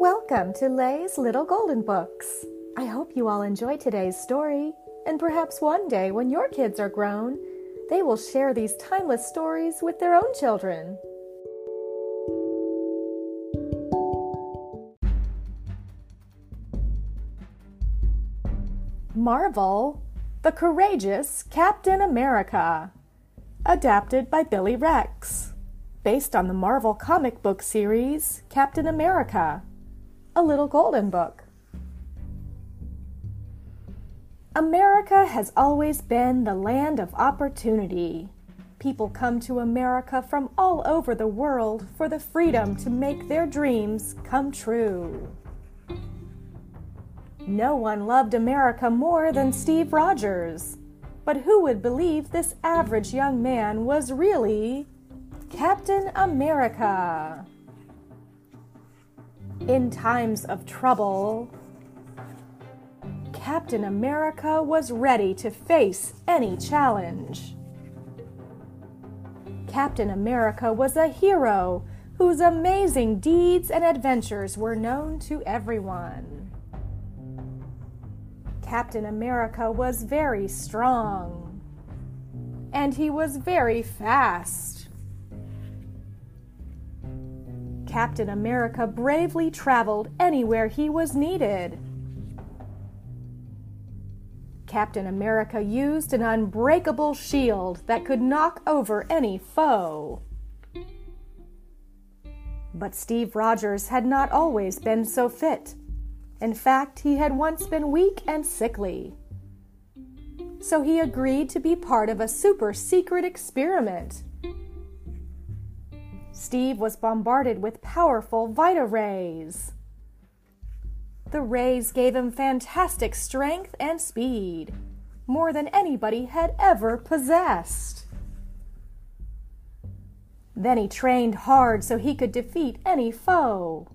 Welcome to Lay's Little Golden Books. I hope you all enjoy today's story, and perhaps one day when your kids are grown, they will share these timeless stories with their own children. Marvel, The Courageous Captain America, adapted by Billy Wrecks, based on the Marvel comic book series Captain America, a little golden book. America has always been the land of opportunity. People come to America from all over the world for the freedom to make their dreams come true. No one loved America more than Steve Rogers. But who would believe this average young man was really Captain America? In times of trouble, Captain America was ready to face any challenge. Captain America was a hero whose amazing deeds and adventures were known to everyone. Captain America was very strong, and he was very fast. Captain America bravely traveled anywhere he was needed. Captain America used an unbreakable shield that could knock over any foe. But Steve Rogers had not always been so fit. In fact, he had once been weak and sickly. So he agreed to be part of a super secret experiment. Steve was bombarded with powerful Vita rays. The rays gave him fantastic strength and speed, more than anybody had ever possessed. Then he trained hard so he could defeat any foe.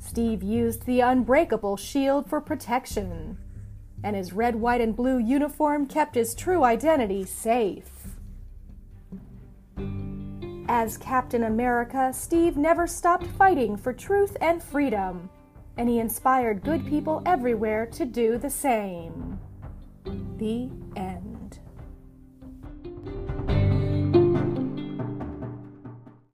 Steve used the unbreakable shield for protection, and his red, white, and blue uniform kept his true identity safe. As Captain America, Steve never stopped fighting for truth and freedom, and he inspired good people everywhere to do the same. The end.